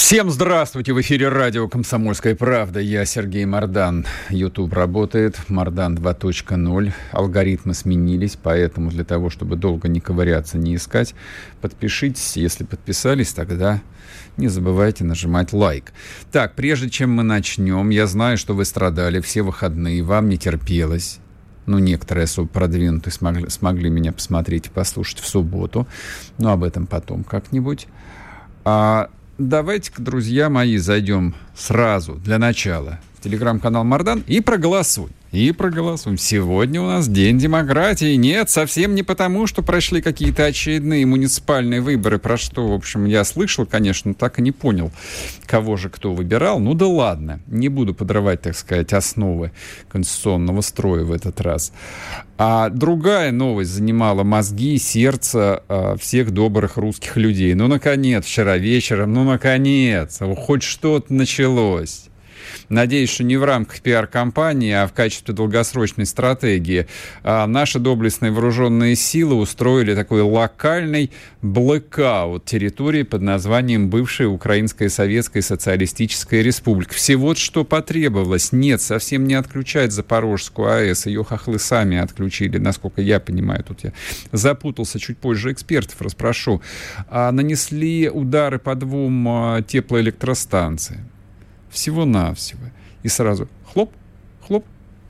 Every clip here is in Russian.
Всем здравствуйте! В эфире радио «Комсомольская правда». Я Сергей Мордан. YouTube работает, Мордан 2.0. Алгоритмы сменились, поэтому для того, чтобы долго не ковыряться, не искать, подпишитесь. Если подписались, тогда не забывайте нажимать лайк. Так, прежде чем мы начнем, я знаю, что вы страдали все выходные, вам не терпелось ну, некоторые особо продвинутые смогли, смогли меня посмотреть и послушать в субботу. Но об этом потом как-нибудь. А давайте-ка, друзья мои, зайдем сразу, для начала, телеграм-канал Мардан и проголосуем и проголосуем. Сегодня у нас День демократии. Нет, совсем не потому, что прошли какие-то очередные муниципальные выборы, про что, в общем, я слышал, конечно, но так и не понял, кого же кто выбирал. Ну да ладно, не буду подрывать, так сказать, основы конституционного строя в этот раз. А другая новость занимала мозги и сердце а, всех добрых русских людей. Ну, наконец, вчера вечером, ну, наконец, хоть что-то началось. Надеюсь, что не в рамках пиар-компании, а в качестве долгосрочной стратегии. А наши доблестные вооруженные силы устроили такой локальный блэкаут территории под названием бывшая Украинская Советская Социалистическая Республика. Всего что потребовалось. Нет, совсем не отключать Запорожскую АЭС. Ее хохлы сами отключили, насколько я понимаю. Тут я запутался, чуть позже экспертов расспрошу. А нанесли удары по двум а, теплоэлектростанциям. Всего-навсего. И сразу хлоп, хлоп,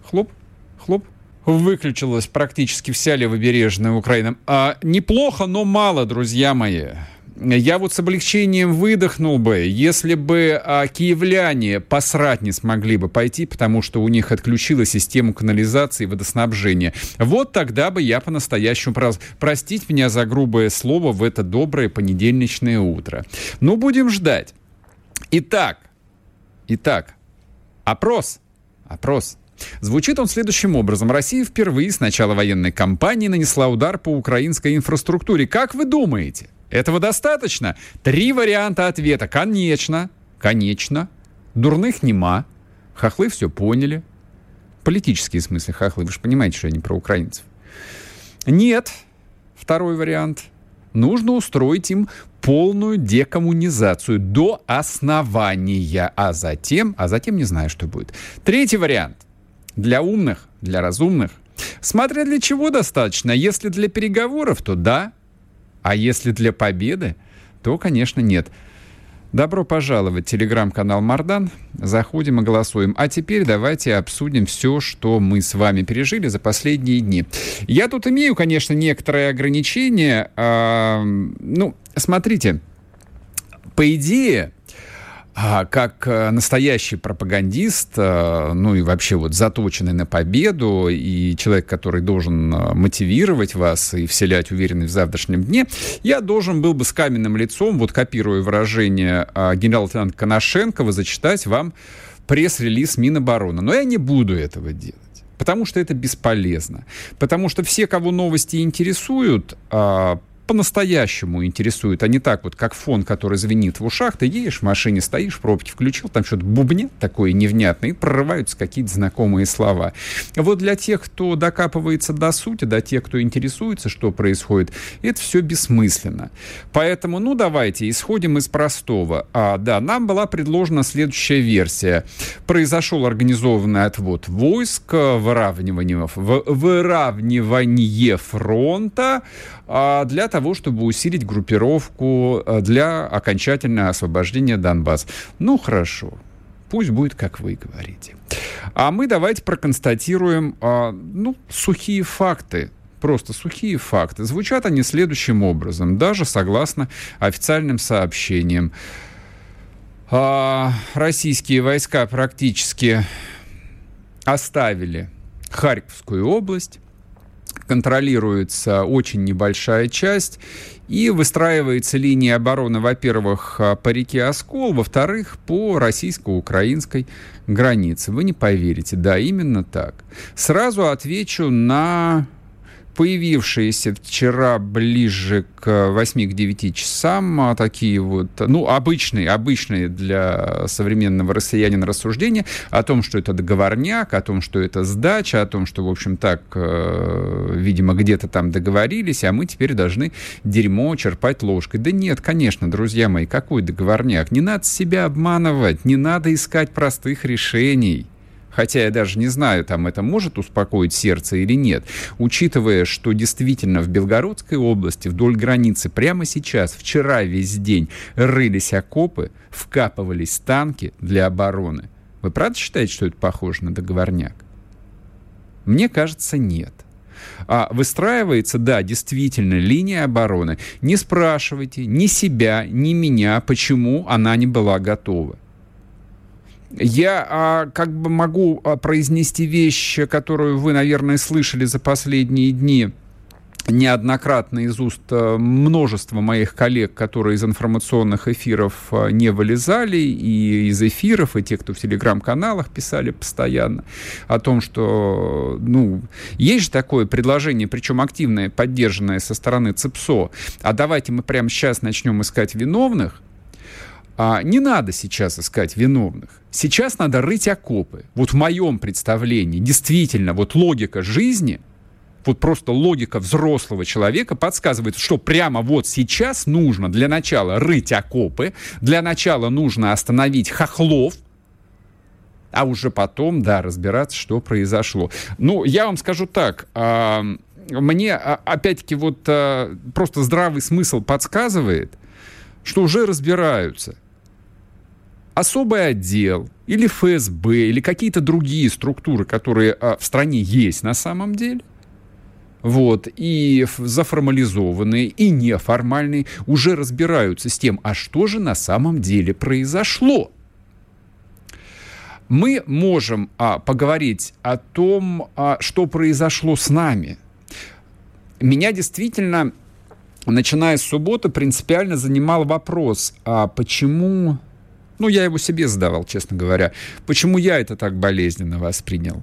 хлоп, хлоп. Выключилась практически вся левобережная Украина. А, неплохо, но мало, друзья мои. Я вот с облегчением выдохнул бы, если бы а, киевляне посрать не смогли бы пойти, потому что у них отключила систему канализации и водоснабжения. Вот тогда бы я по-настоящему прос... простить меня за грубое слово в это доброе понедельничное утро. Ну, будем ждать. Итак, Итак, опрос. Опрос. Звучит он следующим образом. Россия впервые с начала военной кампании нанесла удар по украинской инфраструктуре. Как вы думаете, этого достаточно? Три варианта ответа. Конечно. Конечно. Дурных нема. Хохлы все поняли. Политические смыслы хохлы. Вы же понимаете, что не про украинцев. Нет. Второй вариант. Нужно устроить им полную декоммунизацию до основания, а затем, а затем не знаю, что будет. Третий вариант. Для умных, для разумных. Смотря для чего достаточно. Если для переговоров, то да. А если для победы, то, конечно, нет. Добро пожаловать в телеграм-канал Мардан. Заходим и голосуем. А теперь давайте обсудим все, что мы с вами пережили за последние дни. Я тут имею, конечно, некоторые ограничения. Ну, смотрите, по идее, как э, настоящий пропагандист, э, ну и вообще вот заточенный на победу, и человек, который должен э, мотивировать вас и вселять уверенность в завтрашнем дне, я должен был бы с каменным лицом, вот копируя выражение генерала-лейтенанта Коношенкова, зачитать вам пресс-релиз Минобороны. Но я не буду этого делать. Потому что это бесполезно. Потому что все, кого новости интересуют, а, по-настоящему интересует, а не так вот, как фон, который звенит в ушах. Ты едешь в машине, стоишь, пробки включил, там что-то бубнет такое невнятное, и прорываются какие-то знакомые слова. Вот для тех, кто докапывается до сути, до тех, кто интересуется, что происходит, это все бессмысленно. Поэтому, ну, давайте исходим из простого. А, да, нам была предложена следующая версия. Произошел организованный отвод войск, выравнивание, выравнивание фронта для того, чтобы усилить группировку э, для окончательного освобождения Донбасса. Ну, хорошо. Пусть будет, как вы говорите. А мы давайте проконстатируем, а, ну, сухие факты просто сухие факты. Звучат они следующим образом, даже согласно официальным сообщениям. А, российские войска практически оставили Харьковскую область, контролируется очень небольшая часть, и выстраивается линия обороны, во-первых, по реке Оскол, во-вторых, по российско-украинской границе. Вы не поверите, да, именно так. Сразу отвечу на появившиеся вчера ближе к 8-9 часам а, такие вот, ну, обычные, обычные для современного россиянина рассуждения о том, что это договорняк, о том, что это сдача, о том, что, в общем, так, э, видимо, где-то там договорились, а мы теперь должны дерьмо черпать ложкой. Да нет, конечно, друзья мои, какой договорняк? Не надо себя обманывать, не надо искать простых решений хотя я даже не знаю, там это может успокоить сердце или нет, учитывая, что действительно в Белгородской области вдоль границы прямо сейчас, вчера весь день рылись окопы, вкапывались танки для обороны. Вы правда считаете, что это похоже на договорняк? Мне кажется, нет. А выстраивается, да, действительно, линия обороны. Не спрашивайте ни себя, ни меня, почему она не была готова. Я а, как бы могу а, произнести вещь, которую вы, наверное, слышали за последние дни неоднократно из уст а, множества моих коллег, которые из информационных эфиров а, не вылезали, и из эфиров, и те, кто в телеграм-каналах писали постоянно о том, что, ну, есть же такое предложение, причем активное, поддержанное со стороны ЦИПСО, а давайте мы прямо сейчас начнем искать виновных, а, не надо сейчас искать виновных. Сейчас надо рыть окопы. Вот в моем представлении действительно вот логика жизни, вот просто логика взрослого человека подсказывает, что прямо вот сейчас нужно для начала рыть окопы, для начала нужно остановить хохлов, а уже потом, да, разбираться, что произошло. Ну, я вам скажу так, э, мне, а, опять-таки, вот э, просто здравый смысл подсказывает, что уже разбираются – особый отдел или ФСБ или какие-то другие структуры, которые а, в стране есть на самом деле, вот, и заформализованные, и неформальные, уже разбираются с тем, а что же на самом деле произошло. Мы можем а, поговорить о том, а, что произошло с нами. Меня действительно, начиная с субботы, принципиально занимал вопрос, а почему ну, я его себе задавал, честно говоря. Почему я это так болезненно воспринял?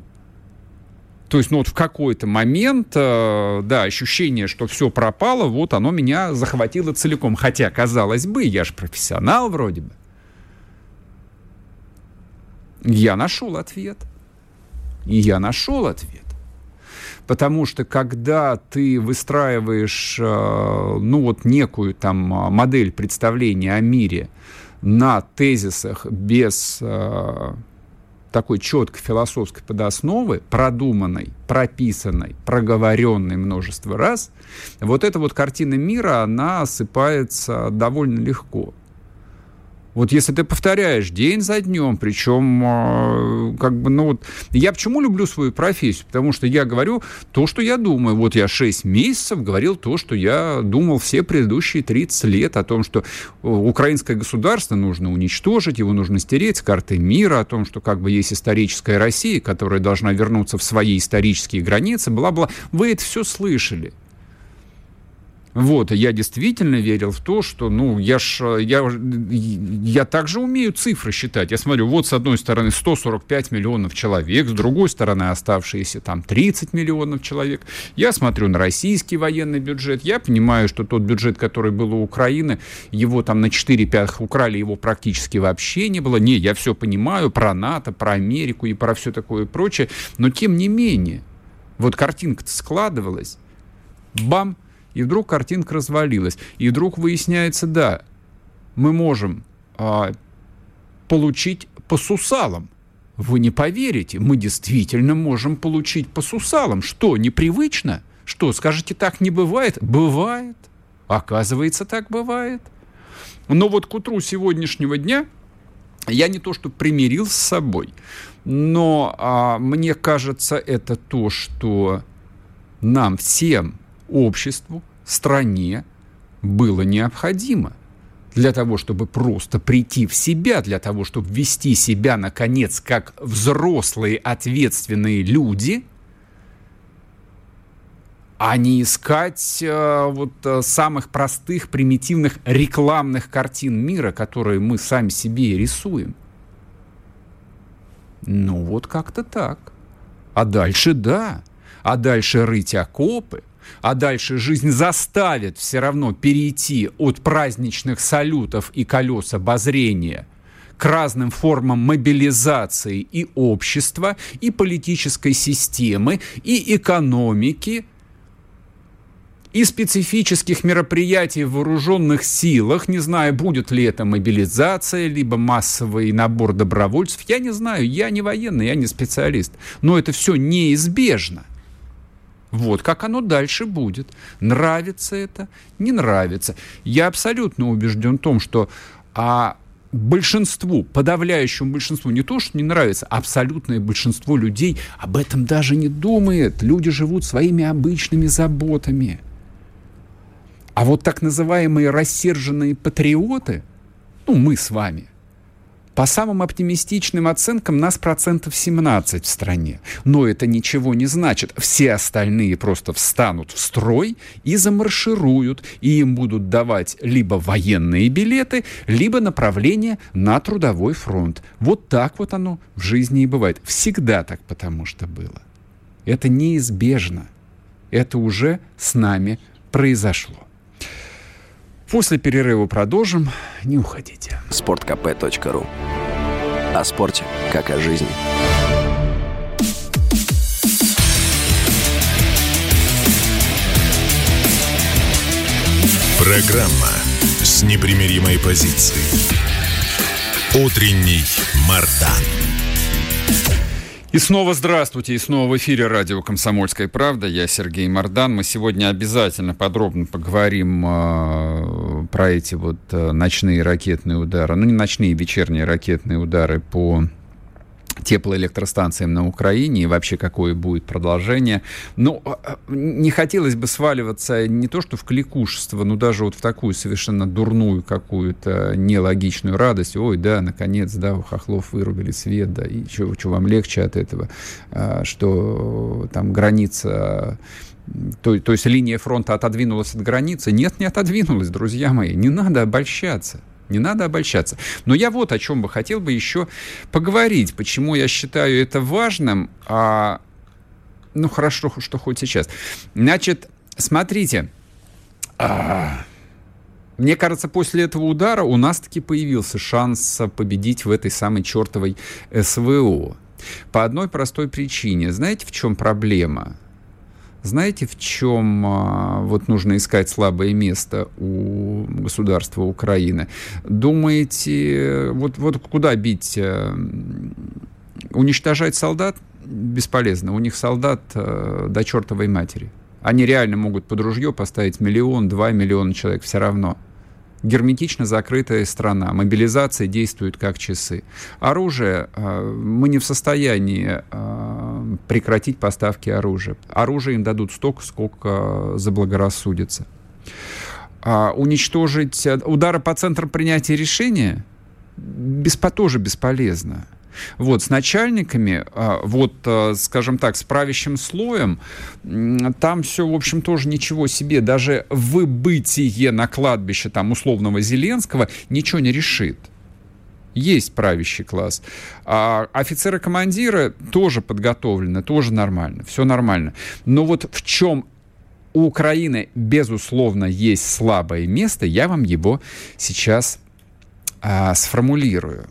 То есть, ну вот в какой-то момент, э, да, ощущение, что все пропало, вот оно меня захватило целиком. Хотя, казалось бы, я же профессионал вроде бы. Я нашел ответ. И я нашел ответ. Потому что когда ты выстраиваешь, э, ну вот некую там модель представления о мире, на тезисах без э, такой четкой философской подосновы, продуманной, прописанной, проговоренной множество раз, вот эта вот картина мира, она осыпается довольно легко. Вот если ты повторяешь день за днем, причем, э, как бы, ну вот, я почему люблю свою профессию? Потому что я говорю то, что я думаю. Вот я 6 месяцев говорил то, что я думал все предыдущие 30 лет, о том, что э, украинское государство нужно уничтожить, его нужно стереть с карты мира, о том, что как бы есть историческая Россия, которая должна вернуться в свои исторические границы, бла-бла. Вы это все слышали. Вот, я действительно верил в то, что, ну, я ж, я, я также умею цифры считать. Я смотрю, вот с одной стороны 145 миллионов человек, с другой стороны оставшиеся там 30 миллионов человек. Я смотрю на российский военный бюджет, я понимаю, что тот бюджет, который был у Украины, его там на 4-5 украли, его практически вообще не было. Не, я все понимаю про НАТО, про Америку и про все такое прочее, но тем не менее, вот картинка-то складывалась, бам, и вдруг картинка развалилась. И вдруг выясняется, да, мы можем а, получить по сусалам. Вы не поверите, мы действительно можем получить по сусалам. Что, непривычно? Что, скажете, так не бывает? Бывает. Оказывается, так бывает. Но вот к утру сегодняшнего дня я не то что примирился с собой, но а, мне кажется, это то, что нам всем обществу, стране было необходимо для того, чтобы просто прийти в себя, для того, чтобы вести себя, наконец, как взрослые ответственные люди, а не искать э, вот э, самых простых, примитивных рекламных картин мира, которые мы сами себе рисуем. Ну вот как-то так. А дальше да. А дальше рыть окопы, а дальше жизнь заставит все равно перейти от праздничных салютов и колес обозрения к разным формам мобилизации и общества, и политической системы, и экономики – и специфических мероприятий в вооруженных силах, не знаю, будет ли это мобилизация, либо массовый набор добровольцев, я не знаю, я не военный, я не специалист, но это все неизбежно. Вот как оно дальше будет. Нравится это, не нравится. Я абсолютно убежден в том, что а, большинству, подавляющему большинству, не то, что не нравится, абсолютное большинство людей об этом даже не думает. Люди живут своими обычными заботами. А вот так называемые рассерженные патриоты, ну, мы с вами, по самым оптимистичным оценкам, нас процентов 17 в стране. Но это ничего не значит. Все остальные просто встанут в строй и замаршируют, и им будут давать либо военные билеты, либо направление на трудовой фронт. Вот так вот оно в жизни и бывает. Всегда так потому что было. Это неизбежно. Это уже с нами произошло. После перерыва продолжим. Не уходите. Спорткп.ру О спорте, как о жизни. Программа с непримиримой позицией. Утренний Мардан. И снова здравствуйте, и снова в эфире радио «Комсомольская правда». Я Сергей Мордан. Мы сегодня обязательно подробно поговорим э, про эти вот э, ночные ракетные удары. Ну, не ночные, вечерние ракетные удары по теплоэлектростанциям на Украине и вообще какое будет продолжение. Но ну, а, а, не хотелось бы сваливаться не то что в кликушество, но даже вот в такую совершенно дурную какую-то нелогичную радость. Ой, да, наконец, да, у хохлов вырубили свет, да, и что, что вам легче от этого, а, что там граница то, то есть линия фронта отодвинулась от границы. Нет, не отодвинулась, друзья мои. Не надо обольщаться. Не надо обольщаться. Но я вот о чем бы хотел бы еще поговорить. Почему я считаю это важным. А, ну, хорошо, что хоть сейчас. Значит, смотрите. А, мне кажется, после этого удара у нас таки появился шанс победить в этой самой чертовой СВО. По одной простой причине. Знаете, в чем проблема? Знаете, в чем а, вот нужно искать слабое место у государства Украины? Думаете, вот, вот куда бить? Э, уничтожать солдат? Бесполезно. У них солдат э, до чертовой матери. Они реально могут под ружье поставить миллион, два миллиона человек все равно герметично закрытая страна. Мобилизация действует как часы. Оружие, э, мы не в состоянии э, прекратить поставки оружия. Оружие им дадут столько, сколько заблагорассудится. А уничтожить удары по центрам принятия решения беспо, тоже бесполезно. Вот, с начальниками, а, вот, а, скажем так, с правящим слоем, там все, в общем, тоже ничего себе. Даже выбытие на кладбище там условного Зеленского ничего не решит есть правящий класс. А офицеры-командиры тоже подготовлены, тоже нормально, все нормально. Но вот в чем у Украины, безусловно, есть слабое место, я вам его сейчас а, сформулирую.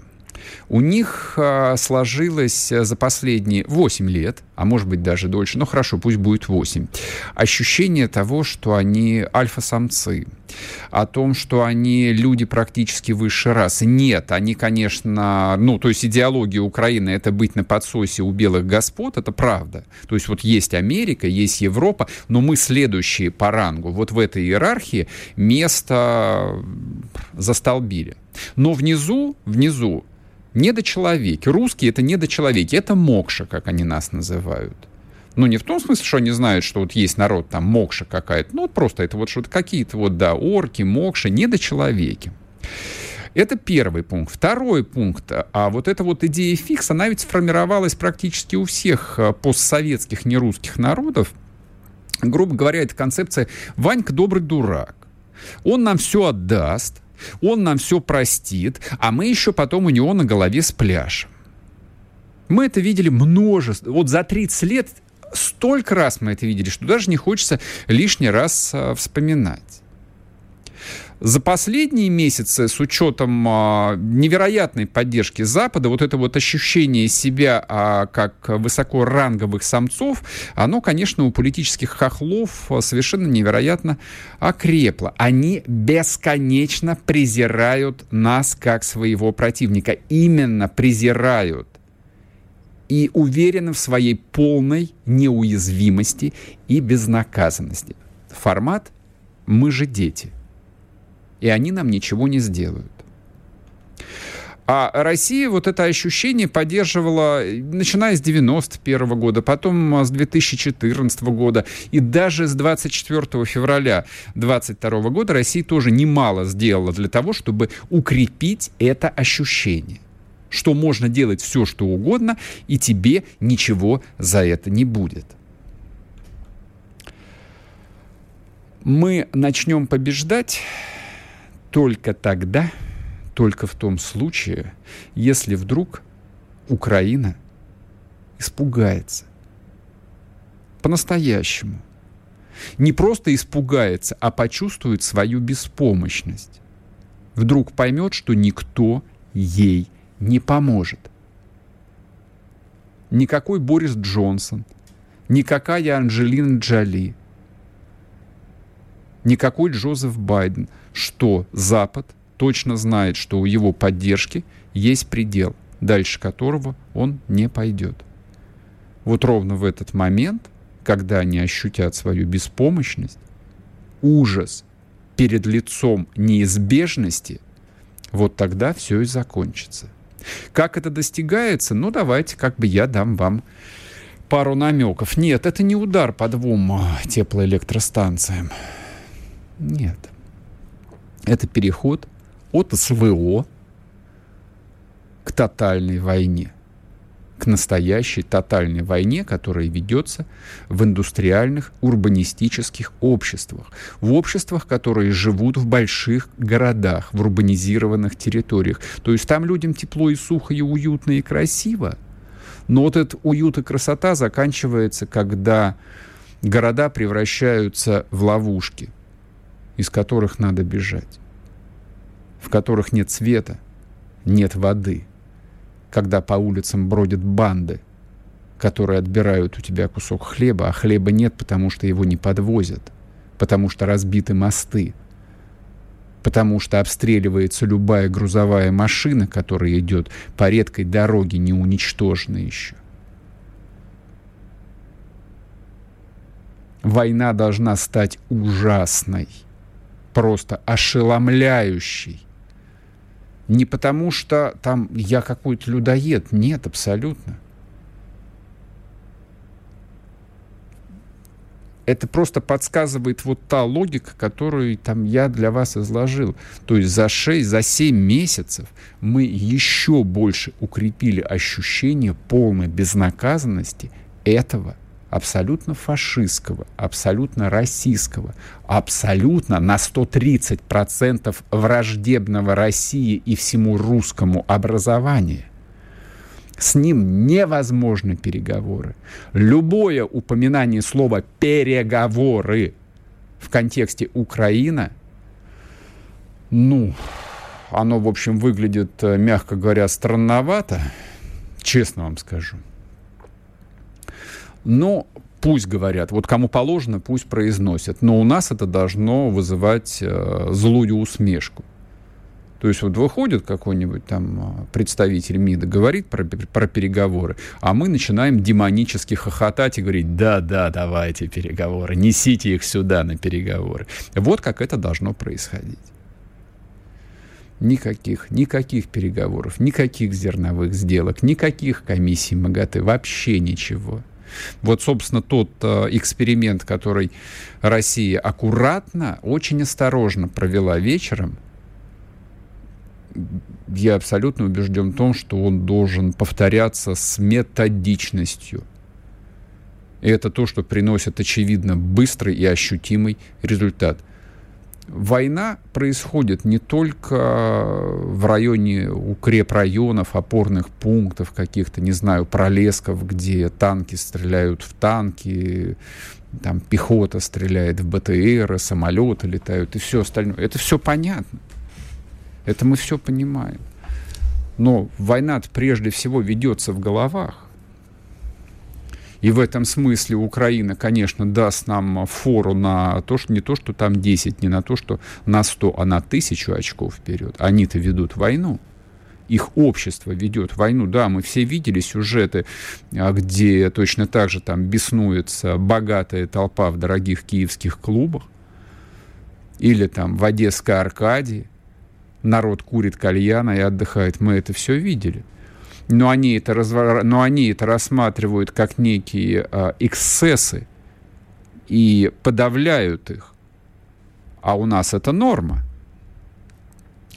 У них а, сложилось э, за последние 8 лет, а может быть даже дольше, но хорошо, пусть будет 8, ощущение того, что они альфа-самцы, о том, что они люди практически высшей расы. Нет, они, конечно, ну, то есть идеология Украины это быть на подсосе у белых господ, это правда. То есть вот есть Америка, есть Европа, но мы следующие по рангу. Вот в этой иерархии место застолбили. Но внизу, внизу недочеловеки. Русские — это недочеловеки. Это мокша, как они нас называют. Ну, не в том смысле, что они знают, что вот есть народ, там, мокша какая-то. Ну, вот просто это вот что-то какие-то вот, да, орки, мокши, недочеловеки. Это первый пункт. Второй пункт. А вот эта вот идея фикс, она ведь сформировалась практически у всех а, постсоветских нерусских народов. Грубо говоря, это концепция «Ванька добрый дурак». Он нам все отдаст, он нам все простит, а мы еще потом у него на голове спляшем. Мы это видели множество. Вот за 30 лет столько раз мы это видели, что даже не хочется лишний раз а, вспоминать. За последние месяцы, с учетом а, невероятной поддержки Запада, вот это вот ощущение себя а, как высокоранговых самцов, оно, конечно, у политических хохлов совершенно невероятно окрепло. Они бесконечно презирают нас как своего противника. Именно презирают и уверены в своей полной неуязвимости и безнаказанности. Формат «мы же дети» и они нам ничего не сделают. А Россия вот это ощущение поддерживала, начиная с 91 года, потом с 2014 года, и даже с 24 февраля 22 года Россия тоже немало сделала для того, чтобы укрепить это ощущение что можно делать все, что угодно, и тебе ничего за это не будет. Мы начнем побеждать только тогда, только в том случае, если вдруг Украина испугается. По-настоящему. Не просто испугается, а почувствует свою беспомощность. Вдруг поймет, что никто ей не поможет. Никакой Борис Джонсон, никакая Анджелина Джоли, никакой Джозеф Байден – что Запад точно знает, что у его поддержки есть предел, дальше которого он не пойдет. Вот ровно в этот момент, когда они ощутят свою беспомощность, ужас перед лицом неизбежности, вот тогда все и закончится. Как это достигается? Ну, давайте, как бы я дам вам пару намеков. Нет, это не удар по двум теплоэлектростанциям. Нет это переход от СВО к тотальной войне, к настоящей тотальной войне, которая ведется в индустриальных, урбанистических обществах, в обществах, которые живут в больших городах, в урбанизированных территориях. То есть там людям тепло и сухо, и уютно, и красиво. Но вот этот уют и красота заканчивается, когда города превращаются в ловушки – из которых надо бежать, в которых нет света, нет воды, когда по улицам бродят банды, которые отбирают у тебя кусок хлеба, а хлеба нет, потому что его не подвозят, потому что разбиты мосты, потому что обстреливается любая грузовая машина, которая идет по редкой дороге, не уничтожена еще. Война должна стать ужасной просто ошеломляющий. Не потому что там я какой-то людоед, нет, абсолютно. Это просто подсказывает вот та логика, которую там я для вас изложил. То есть за 6, за 7 месяцев мы еще больше укрепили ощущение полной безнаказанности этого абсолютно фашистского, абсолютно российского, абсолютно на 130% враждебного России и всему русскому образованию. С ним невозможны переговоры. Любое упоминание слова «переговоры» в контексте Украина, ну, оно, в общем, выглядит, э, мягко говоря, странновато, честно вам скажу. Но пусть говорят, вот кому положено, пусть произносят. Но у нас это должно вызывать э, злую усмешку. То есть вот выходит какой-нибудь там э, представитель МИДа, говорит про, про переговоры, а мы начинаем демонически хохотать и говорить, да, да, давайте переговоры, несите их сюда на переговоры. Вот как это должно происходить. Никаких, никаких переговоров, никаких зерновых сделок, никаких комиссий МАГАТЭ, вообще ничего. Вот, собственно, тот э, эксперимент, который Россия аккуратно, очень осторожно провела вечером, я абсолютно убежден в том, что он должен повторяться с методичностью. И это то, что приносит, очевидно, быстрый и ощутимый результат. Война происходит не только в районе укрепрайонов, опорных пунктов, каких-то, не знаю, пролесков, где танки стреляют в танки, там пехота стреляет в БТР, самолеты летают и все остальное. Это все понятно. Это мы все понимаем. Но война прежде всего ведется в головах. И в этом смысле Украина, конечно, даст нам фору на то, что не то, что там 10, не на то, что на 100, а на тысячу очков вперед. Они-то ведут войну. Их общество ведет войну. Да, мы все видели сюжеты, а, где точно так же там беснуется богатая толпа в дорогих киевских клубах. Или там в Одесской Аркадии. Народ курит кальяна и отдыхает. Мы это все видели но они это, развор... но они это рассматривают как некие э, эксцессы и подавляют их. А у нас это норма.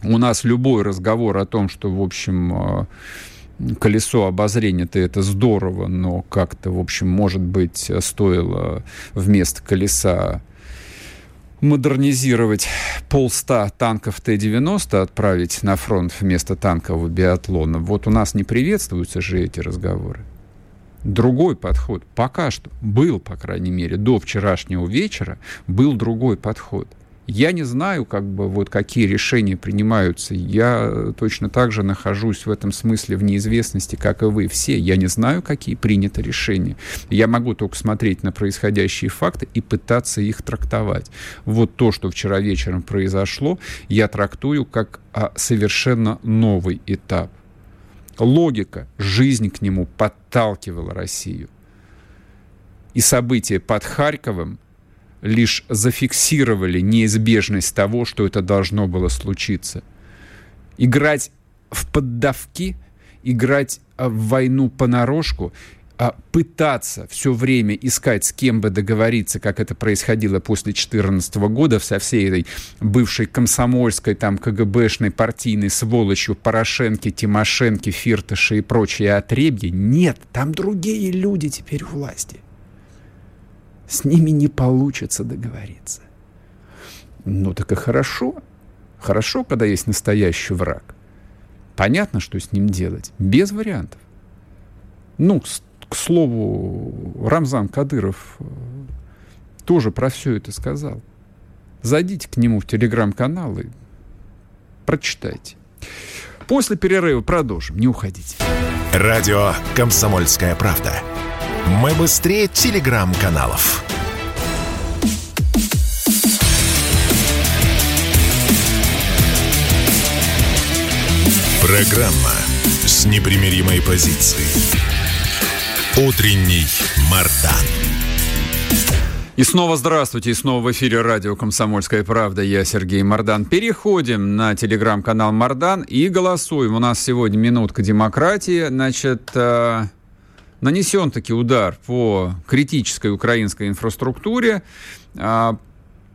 У нас любой разговор о том, что, в общем, э, колесо обозрения-то это здорово, но как-то, в общем, может быть, стоило вместо колеса модернизировать полста танков Т-90, отправить на фронт вместо танкового биатлона. Вот у нас не приветствуются же эти разговоры. Другой подход пока что был, по крайней мере, до вчерашнего вечера был другой подход. Я не знаю, как бы, вот какие решения принимаются. Я точно так же нахожусь в этом смысле в неизвестности, как и вы все. Я не знаю, какие приняты решения. Я могу только смотреть на происходящие факты и пытаться их трактовать. Вот то, что вчера вечером произошло, я трактую как а, совершенно новый этап. Логика, жизнь к нему подталкивала Россию. И события под Харьковом лишь зафиксировали неизбежность того, что это должно было случиться. Играть в поддавки, играть а, в войну понарошку, а пытаться все время искать, с кем бы договориться, как это происходило после 2014 года, со всей этой бывшей комсомольской, там, КГБшной, партийной сволочью Порошенки, Тимошенки, Фиртыши и прочие отребья. Нет, там другие люди теперь у власти с ними не получится договориться. Ну так и хорошо. Хорошо, когда есть настоящий враг. Понятно, что с ним делать. Без вариантов. Ну, к слову, Рамзан Кадыров э, тоже про все это сказал. Зайдите к нему в телеграм-канал и прочитайте. После перерыва продолжим. Не уходите. Радио «Комсомольская правда». Мы быстрее телеграм-каналов. Программа с непримиримой позицией. Утренний Мардан. И снова здравствуйте, и снова в эфире радио «Комсомольская правда». Я Сергей Мордан. Переходим на телеграм-канал Мордан и голосуем. У нас сегодня минутка демократии. Значит, э, нанесен таки удар по критической украинской инфраструктуре. А,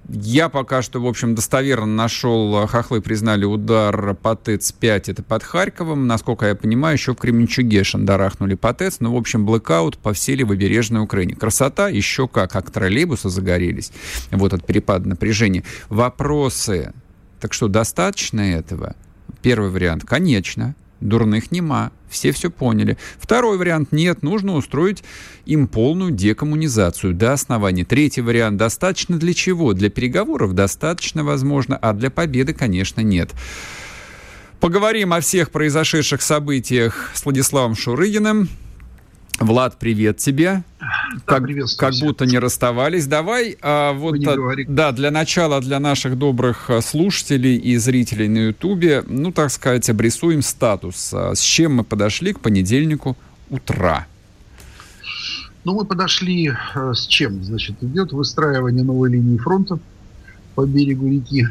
я пока что, в общем, достоверно нашел, хохлы признали удар по ТЭЦ-5, это под Харьковом. Насколько я понимаю, еще в Кременчуге шандарахнули по ТЭЦ. Ну, в общем, блэкаут по всей левобережной Украине. Красота еще как, как троллейбусы загорелись. Вот от перепада напряжения. Вопросы. Так что, достаточно этого? Первый вариант. Конечно дурных нема, все все поняли. Второй вариант – нет, нужно устроить им полную декоммунизацию до основания. Третий вариант – достаточно для чего? Для переговоров достаточно, возможно, а для победы, конечно, нет. Поговорим о всех произошедших событиях с Владиславом Шурыгиным. Влад, привет тебе. Да, как, как будто не расставались. Давай, а, вот, а, да, для начала для наших добрых а, слушателей и зрителей на Ютубе, ну, так сказать, обрисуем статус. А, с чем мы подошли к понедельнику утра? Ну, мы подошли а, с чем? Значит, идет выстраивание новой линии фронта по берегу реки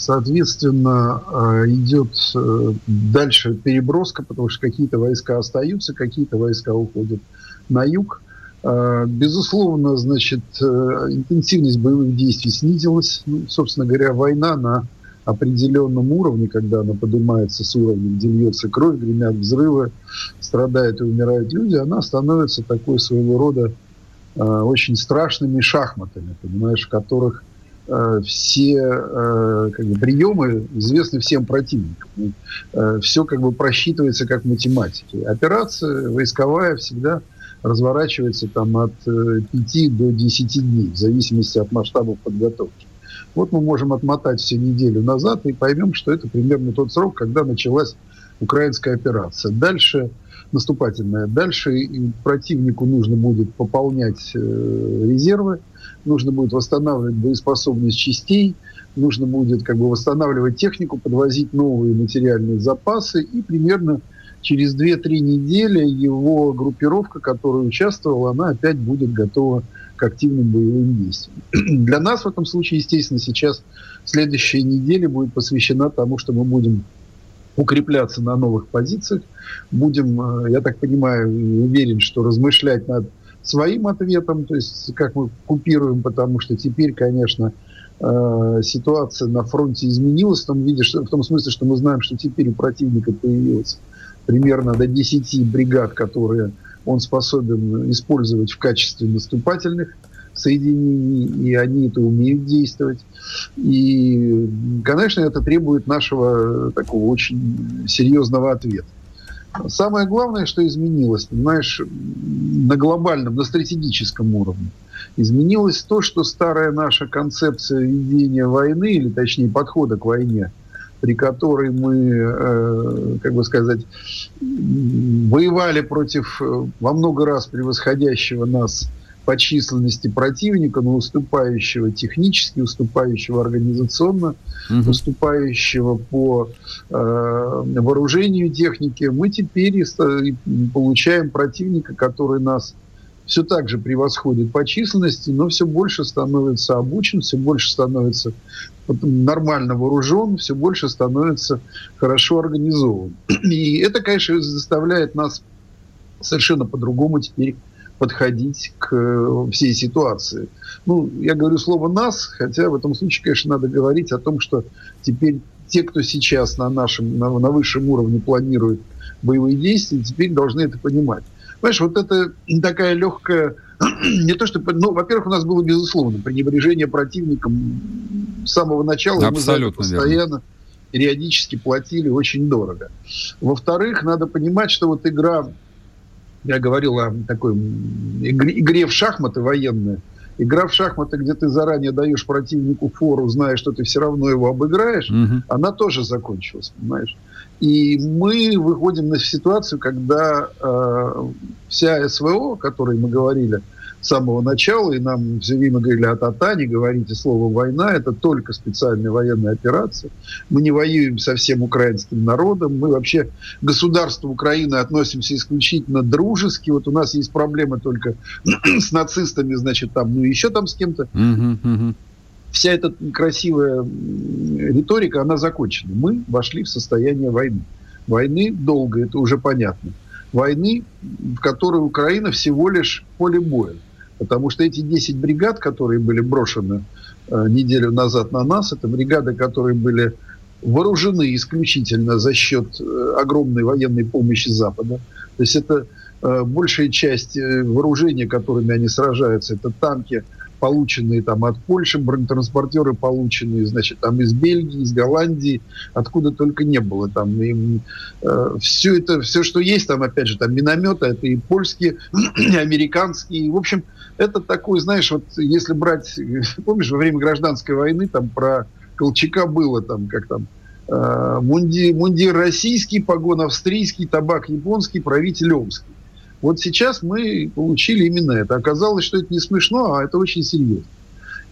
Соответственно, э, идет э, дальше переброска, потому что какие-то войска остаются, какие-то войска уходят на юг. Э, безусловно, значит, интенсивность боевых действий снизилась. Ну, собственно говоря, война на определенном уровне, когда она поднимается с уровня, где льется кровь, гремят взрывы, страдают и умирают люди, она становится такой своего рода очень страшными шахматами, понимаешь, в которых э, все э, как бы, приемы известны всем противникам. Э, все как бы просчитывается как математики. Операция войсковая всегда разворачивается там от 5 до 10 дней, в зависимости от масштабов подготовки. Вот мы можем отмотать все неделю назад и поймем, что это примерно тот срок, когда началась украинская операция. Дальше наступательная. Дальше противнику нужно будет пополнять резервы, нужно будет восстанавливать боеспособность частей, нужно будет как бы восстанавливать технику, подвозить новые материальные запасы и примерно через 2-3 недели его группировка, которая участвовала, она опять будет готова к активным боевым действиям. Для нас в этом случае, естественно, сейчас следующая неделя будет посвящена тому, что мы будем укрепляться на новых позициях, будем, э, я так понимаю, уверен, что размышлять над своим ответом, то есть как мы купируем, потому что теперь, конечно, э, ситуация на фронте изменилась в том, виде, что, в том смысле, что мы знаем, что теперь у противника появилось примерно до 10 бригад, которые он способен использовать в качестве наступательных соединений, и они это умеют действовать. И, конечно, это требует нашего такого очень серьезного ответа. Самое главное, что изменилось, понимаешь, на глобальном, на стратегическом уровне, изменилось то, что старая наша концепция ведения войны, или точнее подхода к войне, при которой мы, э, как бы сказать, воевали против э, во много раз превосходящего нас по численности противника, но уступающего технически, уступающего организационно, угу. уступающего по э, вооружению техники, мы теперь получаем противника, который нас все так же превосходит по численности, но все больше становится обучен, все больше становится нормально вооружен, все больше становится хорошо организован. И это, конечно, заставляет нас совершенно по-другому теперь подходить к э, всей ситуации. Ну, я говорю слово «нас», хотя в этом случае, конечно, надо говорить о том, что теперь те, кто сейчас на нашем, на, на высшем уровне планирует боевые действия, теперь должны это понимать. Понимаешь, вот это такая легкая... Не то, что... Ну, во-первых, у нас было, безусловно, пренебрежение противником с самого начала. Абсолютно мы постоянно верно. периодически платили очень дорого. Во-вторых, надо понимать, что вот игра я говорил о такой игре в шахматы военные. Игра в шахматы, где ты заранее даешь противнику фору, зная, что ты все равно его обыграешь, угу. она тоже закончилась, понимаешь? И мы выходим на ситуацию, когда э, вся СВО, о которой мы говорили, с самого начала, и нам все время говорили о ТАТА, не говорите слово «война», это только специальная военная операция. Мы не воюем со всем украинским народом, мы вообще к государству Украины относимся исключительно дружески. Вот у нас есть проблемы только с нацистами, значит, там, ну еще там с кем-то. Вся эта красивая риторика, она закончена. Мы вошли в состояние войны. Войны долго, это уже понятно войны, в которой Украина всего лишь поле боя. Потому что эти 10 бригад, которые были брошены э, неделю назад на нас, это бригады, которые были вооружены исключительно за счет э, огромной военной помощи Запада. То есть это э, большая часть э, вооружения, которыми они сражаются, это танки, полученные там от Польши, бронетранспортеры полученные, значит, там из Бельгии, из Голландии, откуда только не было там. И, э, все это, все, что есть там, опять же, там минометы, это и польские, и американские. В общем, это такой, знаешь, вот если брать, помнишь, во время гражданской войны там про Колчака было там, как там, э, мунди, мундир российский, погон австрийский, табак японский, правитель омский. Вот сейчас мы получили именно это. Оказалось, что это не смешно, а это очень серьезно.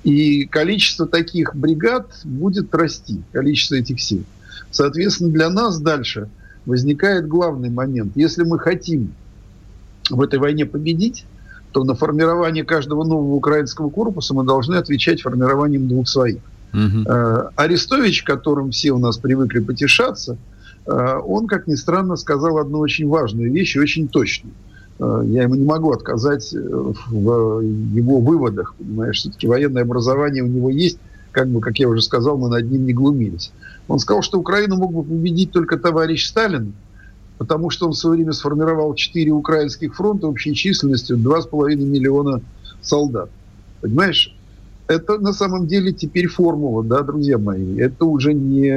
И количество таких бригад будет расти, количество этих сил. Соответственно, для нас дальше возникает главный момент. Если мы хотим в этой войне победить, то на формирование каждого нового украинского корпуса мы должны отвечать формированием двух своих. Угу. Арестович, которым все у нас привыкли потешаться, э, он, как ни странно, сказал одну очень важную вещь и очень точную. Э, я ему не могу отказать э, в его выводах, понимаешь, все-таки военное образование у него есть, как бы, как я уже сказал, мы над ним не глумились. Он сказал, что Украину мог бы победить только товарищ Сталин, потому что он в свое время сформировал четыре украинских фронта общей численностью 2,5 миллиона солдат. Понимаешь? Это на самом деле теперь формула, да, друзья мои. Это уже не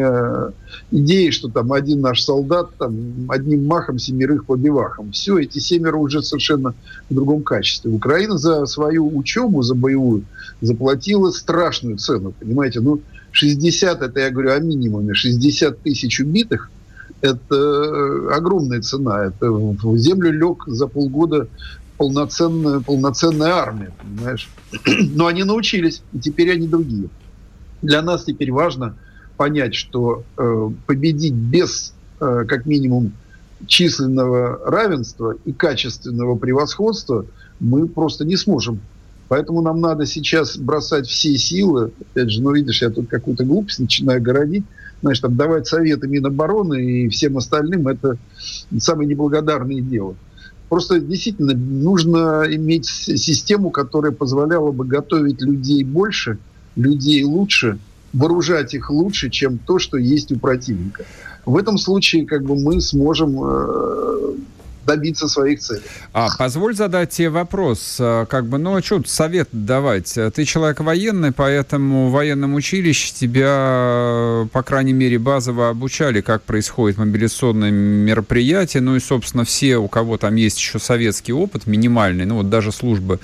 идея, что там один наш солдат там одним махом семерых по бивахам. Все, эти семеро уже совершенно в другом качестве. Украина за свою учебу, за боевую, заплатила страшную цену, понимаете. Ну, 60, это я говорю о минимуме, 60 тысяч убитых – это огромная цена. Это в землю лег за полгода полноценная, полноценная армия, понимаешь? Но они научились, и теперь они другие. Для нас теперь важно понять, что э, победить без, э, как минимум, численного равенства и качественного превосходства мы просто не сможем. Поэтому нам надо сейчас бросать все силы. Опять же, ну видишь, я тут какую-то глупость начинаю городить. Знаешь, там давать советы Минобороны и всем остальным, это самое неблагодарное дело. Просто действительно нужно иметь систему, которая позволяла бы готовить людей больше, людей лучше, вооружать их лучше, чем то, что есть у противника. В этом случае как бы мы сможем э, добиться своих целей. А, позволь задать тебе вопрос. А, как бы, ну, а что совет давать? Ты человек военный, поэтому в военном училище тебя, по крайней мере, базово обучали, как происходит мобилизационное мероприятие. Ну и, собственно, все, у кого там есть еще советский опыт минимальный, ну вот даже службы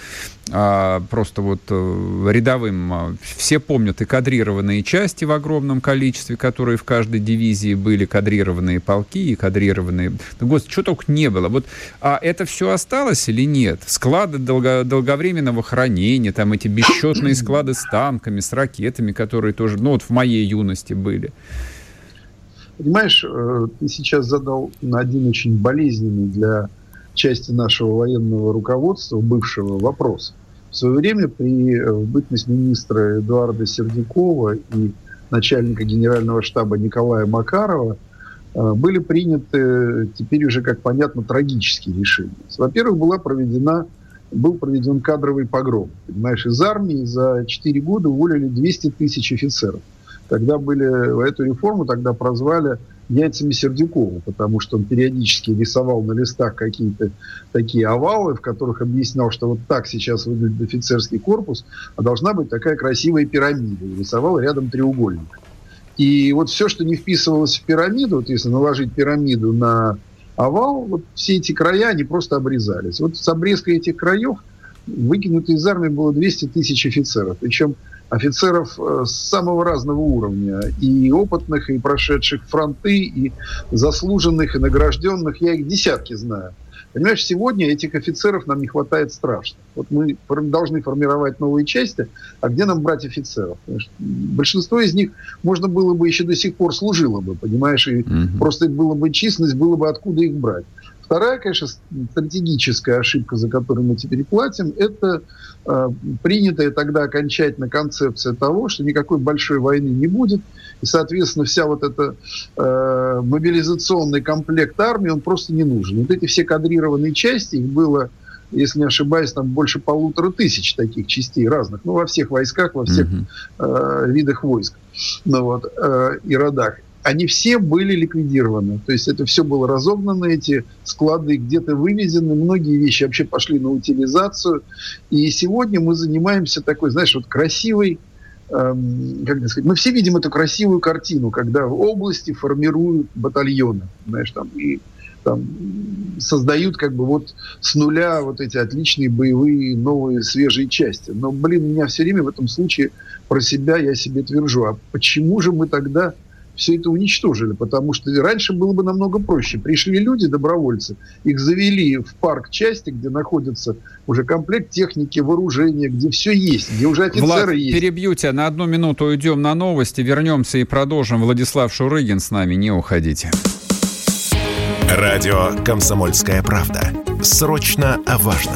просто вот а, рядовым. А, все помнят и кадрированные части в огромном количестве, которые в каждой дивизии были, кадрированные полки и кадрированные... Да, господи, что только не было. Вот а это все осталось или нет? Склады долго, долговременного хранения, там эти бесчетные склады с танками, с ракетами, которые тоже, ну вот в моей юности были. Понимаешь, э, ты сейчас задал один очень болезненный для части нашего военного руководства, бывшего, вопрос. В свое время при э, бытность министра Эдуарда Сердюкова и начальника генерального штаба Николая Макарова э, были приняты, теперь уже, как понятно, трагические решения. Во-первых, была проведена, был проведен кадровый погром. Понимаешь, из армии за 4 года уволили 200 тысяч офицеров. Тогда были, эту реформу тогда прозвали яйцами Сердюкова, потому что он периодически рисовал на листах какие-то такие овалы, в которых объяснял, что вот так сейчас выглядит офицерский корпус, а должна быть такая красивая пирамида. И рисовал рядом треугольник. И вот все, что не вписывалось в пирамиду, вот если наложить пирамиду на овал, вот все эти края, они просто обрезались. Вот с обрезкой этих краев выкинуто из армии было 200 тысяч офицеров. Причем офицеров э, самого разного уровня, и опытных, и прошедших фронты, и заслуженных, и награжденных. Я их десятки знаю. Понимаешь, сегодня этих офицеров нам не хватает страшно. Вот мы должны формировать новые части, а где нам брать офицеров? Понимаешь? Большинство из них можно было бы еще до сих пор служило бы, понимаешь, и угу. просто было бы численность, было бы откуда их брать. Вторая, конечно, стратегическая ошибка, за которую мы теперь платим, это э, принятая тогда окончательно концепция того, что никакой большой войны не будет, и, соответственно, вся вот эта э, мобилизационный комплект армии, он просто не нужен. Вот эти все кадрированные части, их было если не ошибаюсь, там больше полутора тысяч таких частей разных, ну, во всех войсках, во всех э, видах войск ну, вот, э, и родах они все были ликвидированы. То есть это все было разогнано, эти склады где-то вывезены, многие вещи вообще пошли на утилизацию. И сегодня мы занимаемся такой, знаешь, вот красивой, эм, как сказать, мы все видим эту красивую картину, когда в области формируют батальоны, знаешь, там, и там, создают как бы вот с нуля вот эти отличные боевые новые свежие части. Но, блин, меня все время в этом случае про себя я себе твержу. А почему же мы тогда все это уничтожили, потому что раньше было бы намного проще. Пришли люди, добровольцы, их завели в парк части, где находится уже комплект техники, вооружения, где все есть, где уже офицеры Влад, есть. перебью тебя на одну минуту, уйдем на новости, вернемся и продолжим. Владислав Шурыгин с нами, не уходите. Радио «Комсомольская правда». Срочно о важном.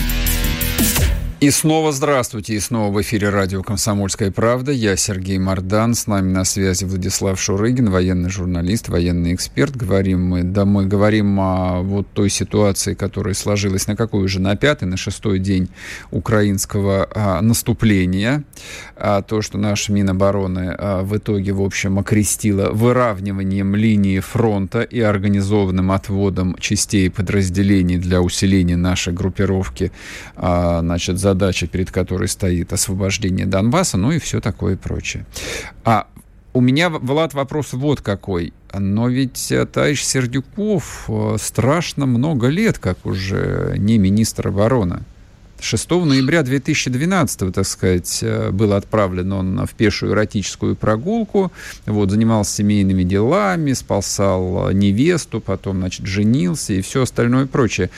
И снова здравствуйте, и снова в эфире радио «Комсомольская правда». Я Сергей Мордан, с нами на связи Владислав Шурыгин, военный журналист, военный эксперт. Говорим мы, да, мы говорим о вот той ситуации, которая сложилась на какой уже, на пятый, на шестой день украинского а, наступления. А, то, что наша Минобороны а, в итоге, в общем, окрестила выравниванием линии фронта и организованным отводом частей подразделений для усиления нашей группировки, а, значит, за задача, перед которой стоит освобождение Донбасса, ну и все такое прочее. А у меня, Влад, вопрос вот какой. Но ведь э, товарищ Сердюков э, страшно много лет, как уже не министр обороны. 6 ноября 2012, так сказать, э, был отправлен он в пешую эротическую прогулку, вот, занимался семейными делами, спасал невесту, потом, значит, женился и все остальное прочее.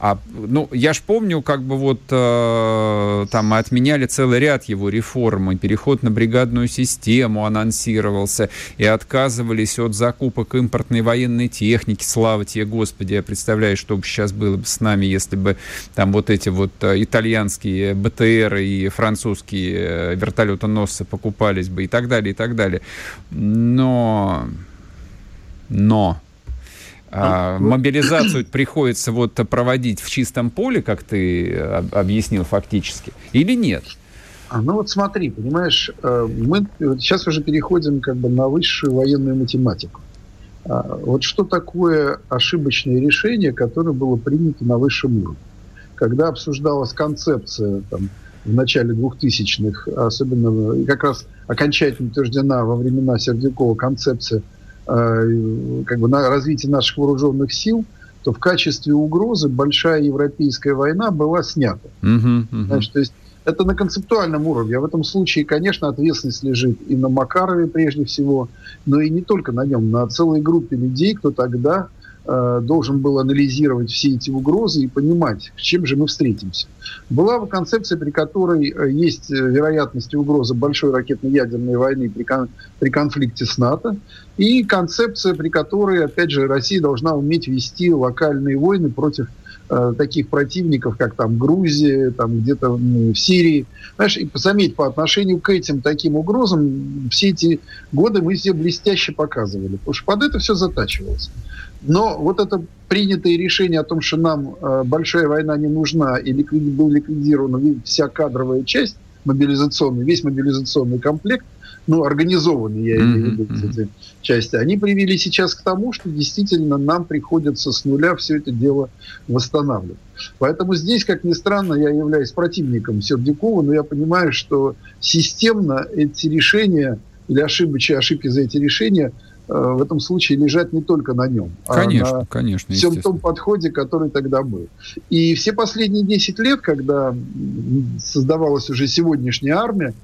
А, ну, я ж помню, как бы вот э, там мы отменяли целый ряд его реформ, и переход на бригадную систему анонсировался, и отказывались от закупок импортной военной техники. Слава тебе, Господи, я представляю, что бы сейчас было бы с нами, если бы там вот эти вот э, итальянские БТР и французские э, вертолетоносцы покупались бы и так далее, и так далее. Но... Но а, мобилизацию приходится вот проводить в чистом поле, как ты объяснил фактически, или нет? А, ну вот смотри, понимаешь, э, мы сейчас уже переходим как бы на высшую военную математику. А, вот что такое ошибочное решение, которое было принято на высшем уровне? Когда обсуждалась концепция там, в начале 2000-х, особенно как раз окончательно утверждена во времена Сердюкова концепция Э, как бы на развитие наших вооруженных сил, то в качестве угрозы большая европейская война была снята. Uh-huh, uh-huh. Значит, то есть это на концептуальном уровне. А в этом случае, конечно, ответственность лежит и на Макарове прежде всего, но и не только на нем, на целой группе людей, кто тогда Э, должен был анализировать все эти угрозы и понимать, с чем же мы встретимся. Была концепция, при которой э, есть э, вероятность угрозы большой ракетно-ядерной войны при, кон, при конфликте с НАТО, и концепция, при которой, опять же, Россия должна уметь вести локальные войны против э, таких противников, как там Грузия, там где-то в Сирии. Знаешь, и заметь, по отношению к этим таким угрозам все эти годы мы все блестяще показывали, потому что под это все затачивалось. Но вот это принятое решение о том, что нам э, большая война не нужна, и ликвид, был ликвидирована вся кадровая часть мобилизационная, весь мобилизационный комплект, ну, организованный, я имею в виду эти части, они привели сейчас к тому, что действительно нам приходится с нуля все это дело восстанавливать. Поэтому здесь, как ни странно, я являюсь противником Сердюкова, но я понимаю, что системно эти решения или ошибки, ошибки за эти решения – Э, в этом случае лежать не только на нем, конечно, а на конечно, всем том подходе, который тогда был. И все последние 10 лет, когда создавалась уже сегодняшняя армия,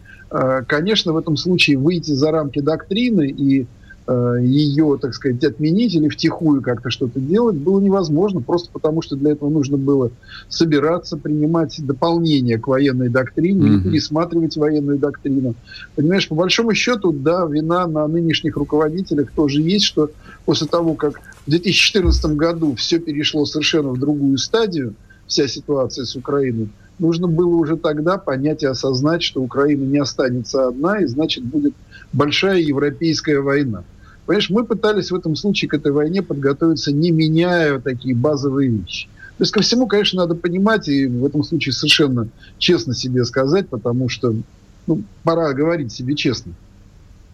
конечно, в этом случае выйти за рамки доктрины и Э, ее, так сказать, отменить или втихую как-то что-то делать было невозможно, просто потому что для этого нужно было собираться, принимать дополнения к военной доктрине mm-hmm. пересматривать военную доктрину. Понимаешь, по большому счету, да, вина на нынешних руководителях тоже есть, что после того, как в 2014 году все перешло совершенно в другую стадию, вся ситуация с Украиной, нужно было уже тогда понять и осознать, что Украина не останется одна, и значит будет большая европейская война. Понимаешь, мы пытались в этом случае к этой войне подготовиться, не меняя такие базовые вещи. То есть ко всему, конечно, надо понимать, и в этом случае совершенно честно себе сказать, потому что ну, пора говорить себе честно.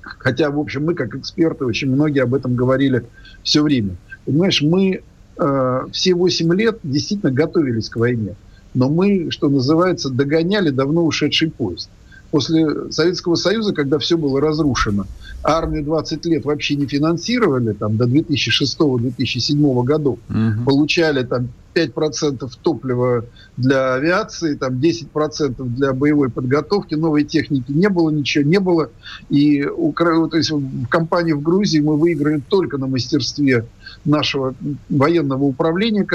Хотя, в общем, мы, как эксперты, очень многие об этом говорили все время. Понимаешь, мы э, все 8 лет действительно готовились к войне. Но мы, что называется, догоняли давно ушедший поезд после Советского Союза, когда все было разрушено, армию 20 лет вообще не финансировали, там, до 2006-2007 годов, угу. получали там 5% топлива для авиации, там 10% для боевой подготовки, новой техники не было, ничего не было. И у, то есть в компании в Грузии мы выиграли только на мастерстве нашего военного управления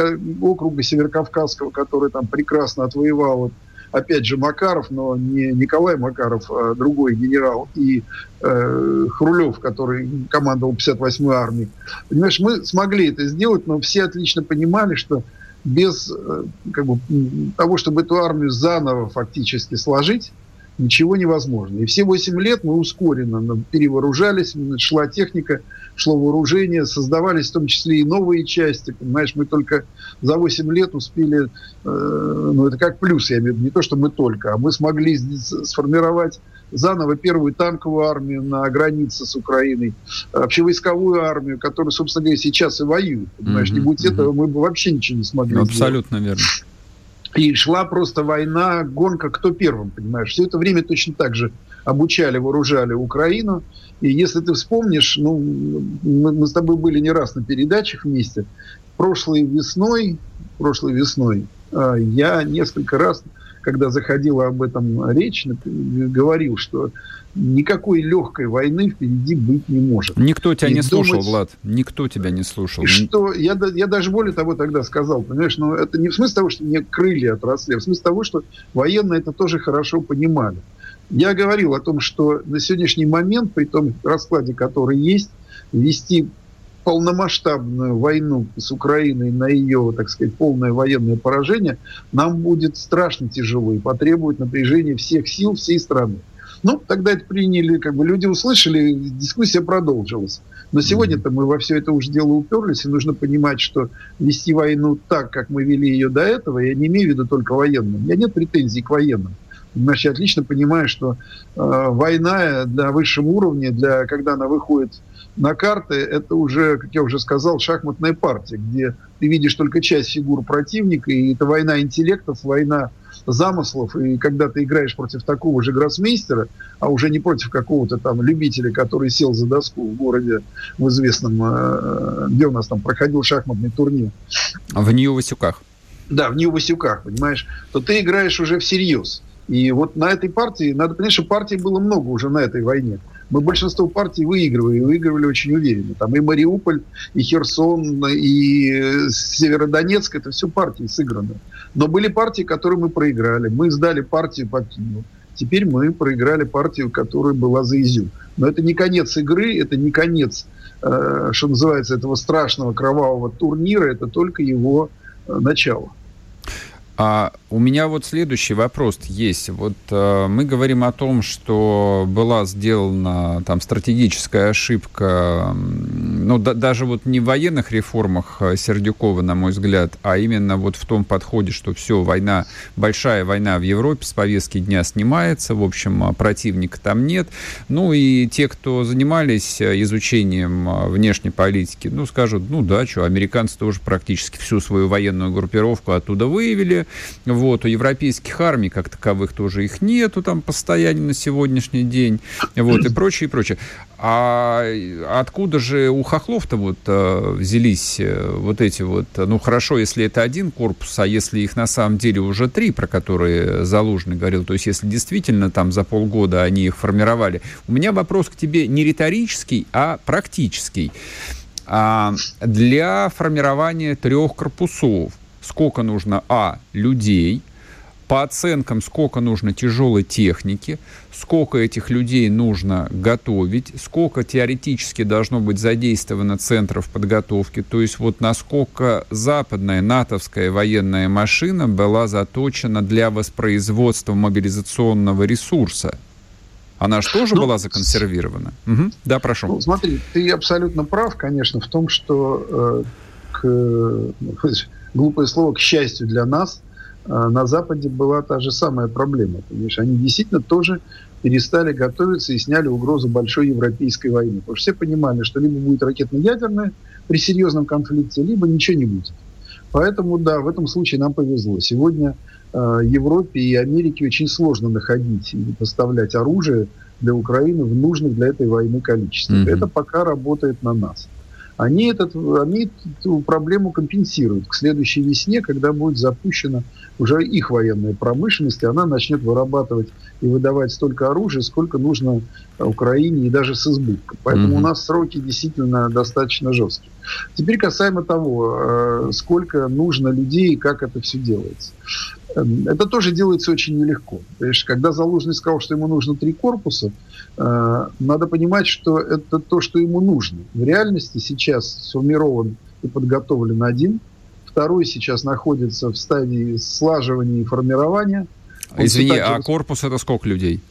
округа Северокавказского, который там прекрасно отвоевал опять же, Макаров, но не Николай Макаров, а другой генерал, и э, Хрулев, который командовал 58-й армией. Понимаешь, мы смогли это сделать, но все отлично понимали, что без э, как бы, того, чтобы эту армию заново фактически сложить, ничего невозможно. И все 8 лет мы ускоренно перевооружались, шла техника, шло вооружение, создавались в том числе и новые части. Понимаешь, мы только за 8 лет успели, э, ну это как плюс, я имею в виду, не то, что мы только, а мы смогли сформировать заново первую танковую армию на границе с Украиной, общевойсковую армию, которая, собственно говоря, сейчас и воюет. Понимаешь, mm-hmm, не будь mm-hmm. этого, мы бы вообще ничего не смогли Абсолютно сделать. верно. И шла просто война, гонка, кто первым, понимаешь. Все это время точно так же обучали, вооружали Украину. И если ты вспомнишь, ну, мы, мы с тобой были не раз на передачах вместе. Прошлой весной, прошлой весной э, я несколько раз, когда заходила об этом речь, говорил, что никакой легкой войны впереди быть не может. Никто тебя и не думать, слушал, Влад. Никто тебя не слушал. И что я, я даже более того тогда сказал, понимаешь, но это не в смысле того, что мне крылья отросли, а в смысле того, что военные это тоже хорошо понимали. Я говорил о том, что на сегодняшний момент, при том раскладе, который есть, вести полномасштабную войну с Украиной на ее, так сказать, полное военное поражение, нам будет страшно тяжело и потребует напряжения всех сил всей страны. Ну, тогда это приняли, как бы люди услышали, дискуссия продолжилась. Но сегодня-то мы во все это уже дело уперлись, и нужно понимать, что вести войну так, как мы вели ее до этого, я не имею в виду только военным. У меня нет претензий к военным. Значит, я отлично понимаю, что э, война на высшем уровне, для, когда она выходит на карты, это уже, как я уже сказал, шахматная партия, где ты видишь только часть фигур противника, и это война интеллектов, война замыслов, и когда ты играешь против такого же гроссмейстера, а уже не против какого-то там любителя, который сел за доску в городе в известном, э, где у нас там проходил шахматный турнир. В Нью-Васюках. Да, в Нью-Васюках, понимаешь, то ты играешь уже всерьез. И вот на этой партии, надо понять, что партий было много уже на этой войне. Мы большинство партий выигрывали, выигрывали очень уверенно. Там и Мариуполь, и Херсон, и Северодонецк, это все партии сыграны. Но были партии, которые мы проиграли. Мы сдали партию по Киеву. Теперь мы проиграли партию, которая была за Изюм. Но это не конец игры, это не конец, э, что называется, этого страшного кровавого турнира, это только его э, начало. А у меня вот следующий вопрос есть. Вот э, мы говорим о том, что была сделана там стратегическая ошибка, ну да, даже вот не в военных реформах э, Сердюкова, на мой взгляд, а именно вот в том подходе, что все, война, большая война в Европе с повестки дня снимается, в общем, а противника там нет. Ну и те, кто занимались э, изучением э, внешней политики, ну скажут, ну да, что, американцы тоже практически всю свою военную группировку оттуда выявили, вот, у европейских армий как таковых тоже их нету там постоянно на сегодняшний день. Вот, и прочее, и прочее. А откуда же у хохлов-то вот э, взялись э, вот эти вот, ну хорошо, если это один корпус, а если их на самом деле уже три, про которые Залужный говорил, то есть если действительно там за полгода они их формировали. У меня вопрос к тебе не риторический, а практический. А для формирования трех корпусов сколько нужно, а, людей, по оценкам, сколько нужно тяжелой техники, сколько этих людей нужно готовить, сколько теоретически должно быть задействовано центров подготовки, то есть вот насколько западная натовская военная машина была заточена для воспроизводства мобилизационного ресурса. Она же тоже ну, была законсервирована? Угу. Да, прошу. Ну, смотри, ты абсолютно прав, конечно, в том, что э, к, глупое слово, к счастью для нас, на Западе была та же самая проблема. Понимаешь? Они действительно тоже перестали готовиться и сняли угрозу большой европейской войны. Потому что все понимали, что либо будет ракетно-ядерная при серьезном конфликте, либо ничего не будет. Поэтому, да, в этом случае нам повезло. Сегодня э, Европе и Америке очень сложно находить и поставлять оружие для Украины в нужных для этой войны количествах. Mm-hmm. Это пока работает на нас они, этот, они эту проблему компенсируют. К следующей весне, когда будет запущена уже их военная промышленность, и она начнет вырабатывать и выдавать столько оружия, сколько нужно Украине и даже с избытком. Поэтому mm-hmm. у нас сроки действительно достаточно жесткие. Теперь касаемо того, э, сколько нужно людей и как это все делается. Эм, это тоже делается очень нелегко. Понимаешь, когда Залужный сказал, что ему нужно три корпуса, э, надо понимать, что это то, что ему нужно. В реальности сейчас сформирован и подготовлен один – Второй сейчас находится в стадии слаживания и формирования. Он Извини, а корпус это сколько людей?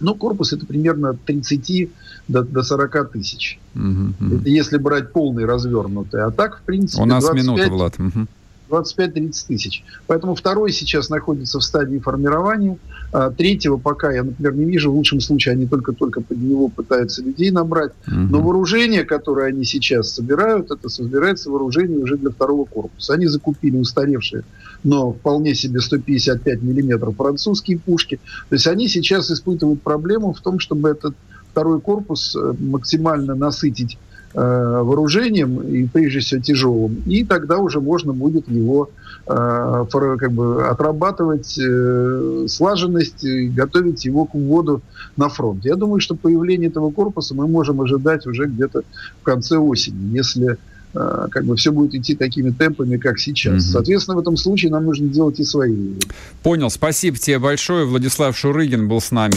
Ну, корпус это примерно от 30 до, до 40 тысяч. Угу, угу. Это если брать полный развернутый. А так, в принципе, У нас 25... минута, Влад. Угу. 25-30 тысяч. Поэтому второй сейчас находится в стадии формирования. А, третьего пока я, например, не вижу. В лучшем случае они только-только под него пытаются людей набрать. Угу. Но вооружение, которое они сейчас собирают, это собирается вооружение уже для второго корпуса. Они закупили устаревшие, но вполне себе 155 миллиметров французские пушки. То есть они сейчас испытывают проблему в том, чтобы этот второй корпус э, максимально насытить вооружением, и прежде всего тяжелым, и тогда уже можно будет его э, как бы отрабатывать э, слаженность и готовить его к вводу на фронт. Я думаю, что появление этого корпуса мы можем ожидать уже где-то в конце осени, если э, как бы все будет идти такими темпами, как сейчас. Угу. Соответственно, в этом случае нам нужно делать и свои. Понял. Спасибо тебе большое. Владислав Шурыгин был с нами.